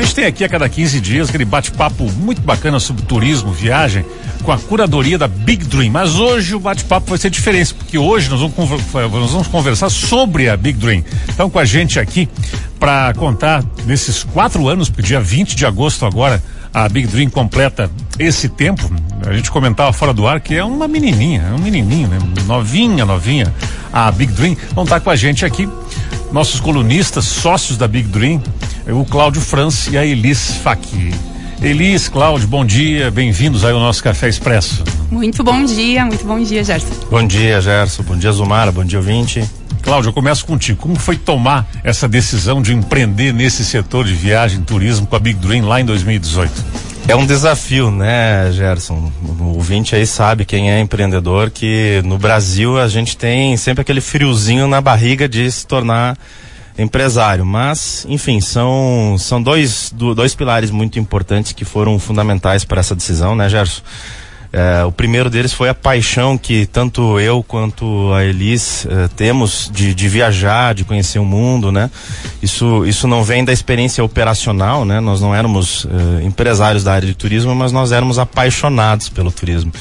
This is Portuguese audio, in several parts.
A gente tem aqui a cada 15 dias aquele bate-papo muito bacana sobre turismo, viagem, com a curadoria da Big Dream. Mas hoje o bate-papo vai ser diferente, porque hoje nós vamos, conversar sobre a Big Dream. Então, com a gente aqui, para contar nesses quatro anos, porque dia 20 de agosto agora, a Big Dream completa esse tempo. A gente comentava fora do ar que é uma menininha, é um menininho, né? Novinha, novinha. A Big Dream. Vão estar com a gente aqui nossos colunistas, sócios da Big Dream, o Cláudio France e a Elis Faqui. Elis, Cláudio, bom dia, bem-vindos aí ao nosso Café Expresso. Muito bom dia, muito bom dia, Gerson. Bom dia, Gerson, bom dia, Zumara, bom dia, ouvinte. Cláudio, eu começo contigo. Como foi tomar essa decisão de empreender nesse setor de viagem e turismo com a Big Dream lá em 2018? É um desafio, né, Gerson? O ouvinte aí sabe quem é empreendedor que no Brasil a gente tem sempre aquele friozinho na barriga de se tornar empresário. Mas, enfim, são, são dois, dois pilares muito importantes que foram fundamentais para essa decisão, né, Gerson? É, o primeiro deles foi a paixão que tanto eu quanto a Elis é, temos de, de, viajar, de conhecer o mundo, né? Isso, isso não vem da experiência operacional, né? Nós não éramos é, empresários da área de turismo, mas nós éramos apaixonados pelo turismo.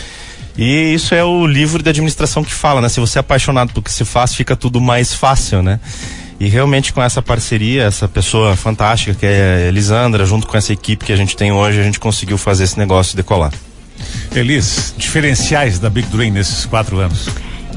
E isso é o livro de administração que fala, né? Se você é apaixonado pelo que se faz, fica tudo mais fácil, né? E realmente com essa parceria, essa pessoa fantástica que é a Elisandra, junto com essa equipe que a gente tem hoje, a gente conseguiu fazer esse negócio decolar. Elis, diferenciais da Big Dream nesses quatro anos?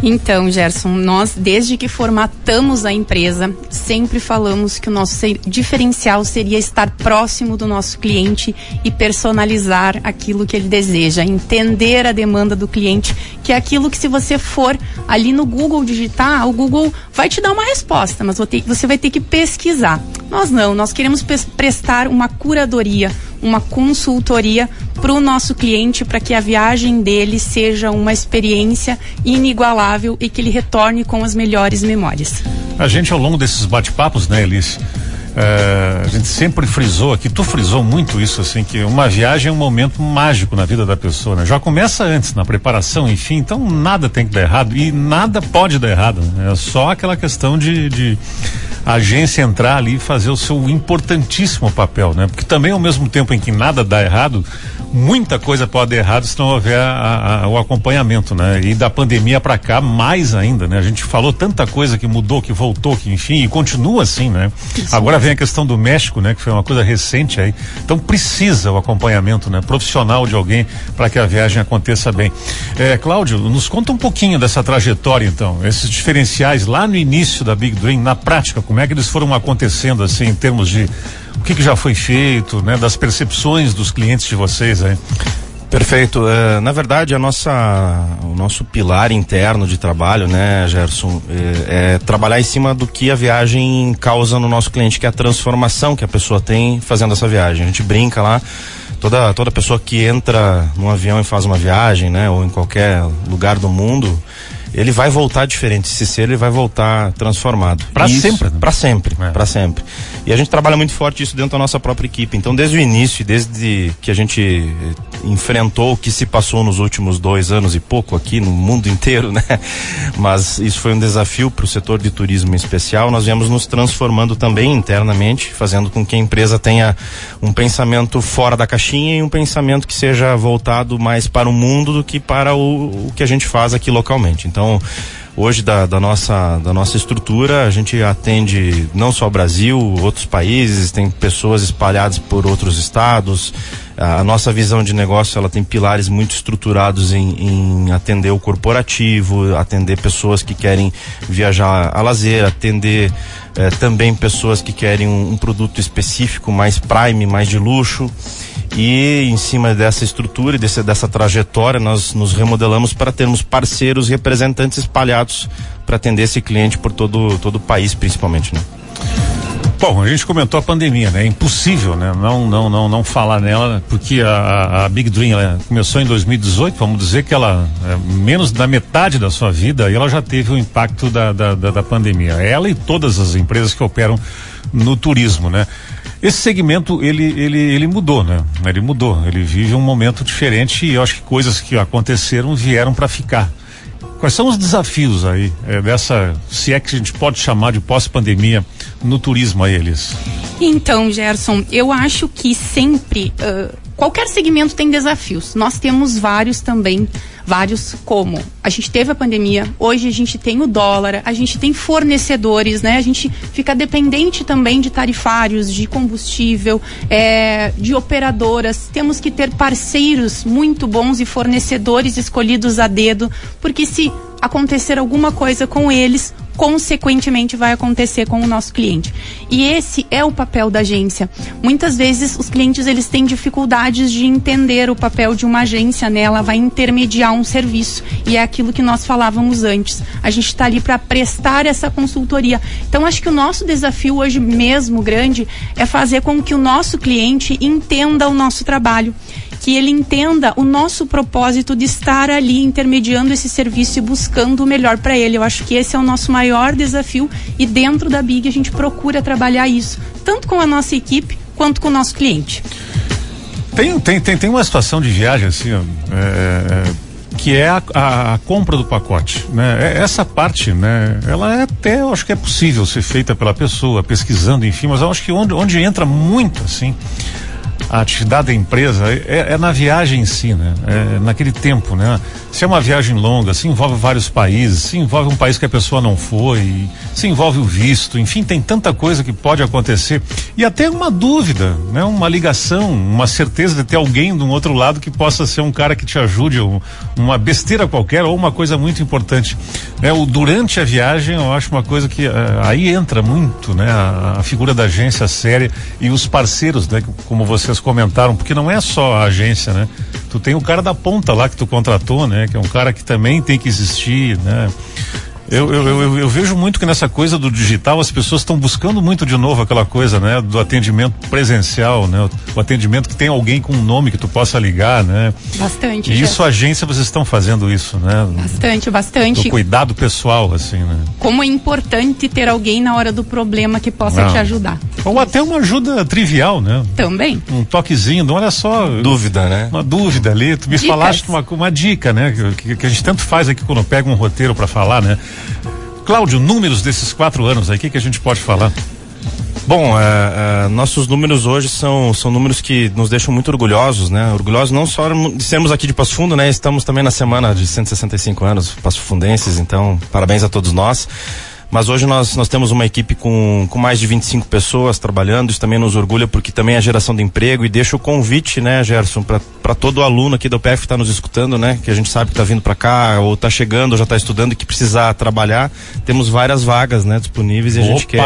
Então, Gerson, nós, desde que formatamos a empresa, sempre falamos que o nosso diferencial seria estar próximo do nosso cliente e personalizar aquilo que ele deseja, entender a demanda do cliente, que é aquilo que se você for ali no Google digitar, o Google vai te dar uma resposta, mas você vai ter que pesquisar. Nós não, nós queremos prestar uma curadoria, uma consultoria para o nosso cliente para que a viagem dele seja uma experiência inigualável e que ele retorne com as melhores memórias. A gente ao longo desses bate-papos, né, Elis? É, a gente sempre frisou aqui, tu frisou muito isso, assim, que uma viagem é um momento mágico na vida da pessoa, né? Já começa antes, na preparação, enfim, então nada tem que dar errado e nada pode dar errado, né? É só aquela questão de, de a agência entrar ali e fazer o seu importantíssimo papel, né? Porque também ao mesmo tempo em que nada dá errado, muita coisa pode dar errado se não houver a, a, o acompanhamento, né? E da pandemia para cá, mais ainda, né? A gente falou tanta coisa que mudou, que voltou, que enfim, e continua assim, né? Sim. Agora vem a questão do México, né? Que foi uma coisa recente aí. Então precisa o acompanhamento, né? Profissional de alguém para que a viagem aconteça bem. É, Cláudio, nos conta um pouquinho dessa trajetória, então. Esses diferenciais lá no início da Big Dream, na prática, como é que eles foram acontecendo, assim, em termos de o que, que já foi feito, né? Das percepções dos clientes de vocês aí. Perfeito. Uh, na verdade, a nossa, o nosso pilar interno de trabalho, né, Gerson, é, é, trabalhar em cima do que a viagem causa no nosso cliente, que é a transformação que a pessoa tem fazendo essa viagem. A gente brinca lá, toda, toda pessoa que entra num avião e faz uma viagem, né, ou em qualquer lugar do mundo, ele vai voltar diferente. Esse ser ele vai voltar transformado. Para sempre. Né? Para sempre, é. para sempre. E a gente trabalha muito forte isso dentro da nossa própria equipe. Então, desde o início, desde que a gente enfrentou o que se passou nos últimos dois anos e pouco aqui no mundo inteiro, né? Mas isso foi um desafio para o setor de turismo em especial. Nós viemos nos transformando também internamente, fazendo com que a empresa tenha um pensamento fora da caixinha e um pensamento que seja voltado mais para o mundo do que para o, o que a gente faz aqui localmente. Então hoje da, da, nossa, da nossa estrutura, a gente atende não só o Brasil, outros países, tem pessoas espalhadas por outros estados. A nossa visão de negócio ela tem pilares muito estruturados em, em atender o corporativo, atender pessoas que querem viajar a lazer, atender eh, também pessoas que querem um, um produto específico, mais prime, mais de luxo. E em cima dessa estrutura e desse, dessa trajetória, nós nos remodelamos para termos parceiros representantes espalhados para atender esse cliente por todo, todo o país, principalmente, né? Bom, a gente comentou a pandemia, né? É impossível, né? Não, não, não, não falar nela, porque a, a Big Dream começou em 2018, vamos dizer que ela é menos da metade da sua vida e ela já teve o impacto da, da, da, da pandemia. Ela e todas as empresas que operam no turismo, né? Esse segmento ele, ele, ele mudou, né? Ele mudou, ele vive um momento diferente e eu acho que coisas que aconteceram vieram para ficar. Quais são os desafios aí é, dessa, se é que a gente pode chamar de pós-pandemia no turismo aí, Elis? Então, Gerson, eu acho que sempre uh, qualquer segmento tem desafios. Nós temos vários também, vários como a gente teve a pandemia, hoje a gente tem o dólar, a gente tem fornecedores, né? A gente fica dependente também de tarifários, de combustível, é, de operadoras. Temos que ter parceiros muito bons e fornecedores escolhidos a dedo, porque se acontecer alguma coisa com eles, consequentemente vai acontecer com o nosso cliente. E esse é o papel da agência. Muitas vezes os clientes eles têm dificuldades de entender o papel de uma agência, né? Ela vai intermediar um serviço e é aquilo que nós falávamos antes. A gente está ali para prestar essa consultoria. Então acho que o nosso desafio hoje mesmo grande é fazer com que o nosso cliente entenda o nosso trabalho que ele entenda o nosso propósito de estar ali intermediando esse serviço e buscando o melhor para ele. Eu acho que esse é o nosso maior desafio e dentro da Big a gente procura trabalhar isso, tanto com a nossa equipe quanto com o nosso cliente. Tem, tem, tem, tem uma situação de viagem assim, ó, é, é que é a, a, a, compra do pacote, né? É, essa parte, né? Ela é até, eu acho que é possível ser feita pela pessoa, pesquisando, enfim, mas eu acho que onde, onde entra muito, assim, a atividade da empresa é, é, na viagem em si, né? É naquele tempo, né? Se é uma viagem longa, se envolve vários países, se envolve um país que a pessoa não foi, se envolve o visto, enfim, tem tanta coisa que pode acontecer e até uma dúvida, né? Uma ligação, uma certeza de ter alguém de um outro lado que possa ser um cara que te ajude, um, uma besteira qualquer ou uma coisa muito importante, né? O durante a viagem eu acho uma coisa que uh, aí entra muito, né? A, a figura da agência séria e os parceiros, né? Como comentaram, porque não é só a agência, né? Tu tem o cara da ponta lá que tu contratou, né? Que é um cara que também tem que existir, né? Eu, eu, eu, eu, vejo muito que nessa coisa do digital as pessoas estão buscando muito de novo aquela coisa, né? Do atendimento presencial, né? O, atendimento que tem alguém com um nome que tu possa ligar, né? Bastante. E isso, agência, vocês estão fazendo isso, né? Bastante, bastante. Do cuidado pessoal, assim, né? Como é importante ter alguém na hora do problema que possa te ajudar. Ou até uma ajuda trivial, né? Também. Um toquezinho, olha só. Dúvida, né? Uma dúvida ali. Tu me Dicas. falaste uma, uma dica, né? Que, que, a gente tanto faz aqui quando pega um roteiro para falar, né? Cláudio, números desses quatro anos aí, o que, que a gente pode falar? Bom, é, é, nossos números hoje são, são números que nos deixam muito orgulhosos, né? Orgulhosos não só de sermos aqui de Passo Fundo, né? Estamos também na semana de 165 anos Passo Fundenses, então parabéns a todos nós. Mas hoje nós, nós temos uma equipe com, com mais de 25 pessoas trabalhando, isso também nos orgulha porque também é geração de emprego e deixa o convite, né, Gerson, para todo aluno aqui da UPF que está nos escutando, né, que a gente sabe que está vindo para cá ou está chegando ou já está estudando e que precisar trabalhar, temos várias vagas, né, disponíveis e a gente quer,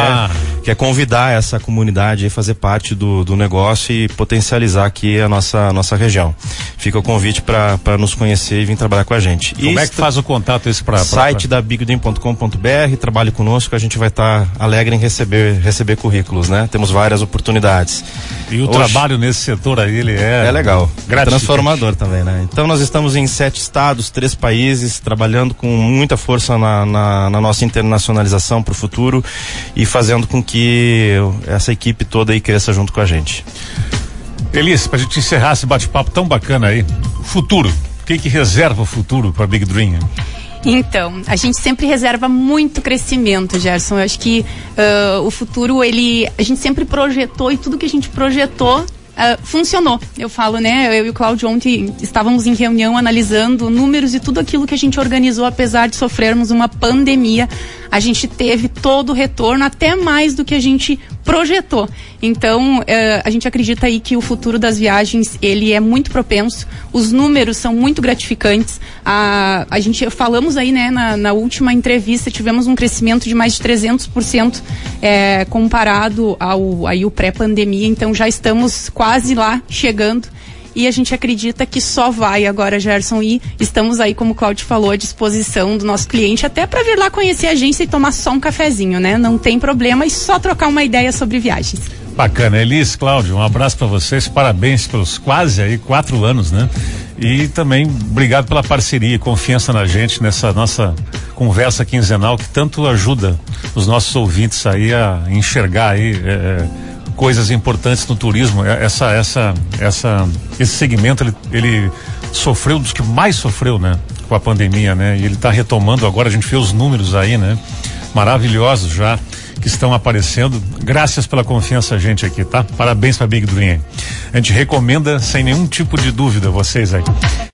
quer convidar essa comunidade a fazer parte do, do negócio e potencializar aqui a nossa, nossa região. Fica o convite para nos conhecer e vir trabalhar com a gente. Como e é que faz o contato esse para site pra... da bigden.com.br, trabalho conosco, a gente vai estar tá alegre em receber, receber currículos, né? Temos várias oportunidades. E o Hoje, trabalho nesse setor aí, ele é. É legal. Transformador também, né? Então nós estamos em sete estados, três países, trabalhando com muita força na, na, na nossa internacionalização para o futuro e fazendo com que essa equipe toda aí cresça junto com a gente. Elis, para a gente encerrar esse bate-papo tão bacana aí, futuro. O que, que reserva o futuro para Big Dream? Então, a gente sempre reserva muito crescimento, Gerson. Eu acho que uh, o futuro, ele. A gente sempre projetou e tudo que a gente projetou Uh, funcionou. Eu falo, né? Eu e o Claudio ontem estávamos em reunião analisando números e tudo aquilo que a gente organizou, apesar de sofrermos uma pandemia, a gente teve todo o retorno, até mais do que a gente projetou. Então, uh, a gente acredita aí que o futuro das viagens, ele é muito propenso, os números são muito gratificantes. A, a gente, falamos aí, né, na, na última entrevista, tivemos um crescimento de mais de 300% é, comparado ao aí o pré-pandemia, então já estamos quase lá, chegando e a gente acredita que só vai agora, Gerson, e estamos aí, como o Claudio falou, à disposição do nosso cliente, até para vir lá conhecer a agência e tomar só um cafezinho, né? Não tem problema e só trocar uma ideia sobre viagens. Bacana, Elis, Cláudio, um abraço para vocês, parabéns pelos quase aí quatro anos, né? E também obrigado pela parceria e confiança na gente nessa nossa conversa quinzenal que tanto ajuda os nossos ouvintes aí a enxergar aí é, é coisas importantes no turismo. É, essa, essa, essa, esse segmento ele, ele sofreu, dos que mais sofreu, né? Com a pandemia, né? E ele está retomando agora, a gente vê os números aí, né? Maravilhosos já que estão aparecendo. Graças pela confiança, gente, aqui, tá? Parabéns para Big Dream. A gente recomenda sem nenhum tipo de dúvida vocês aí.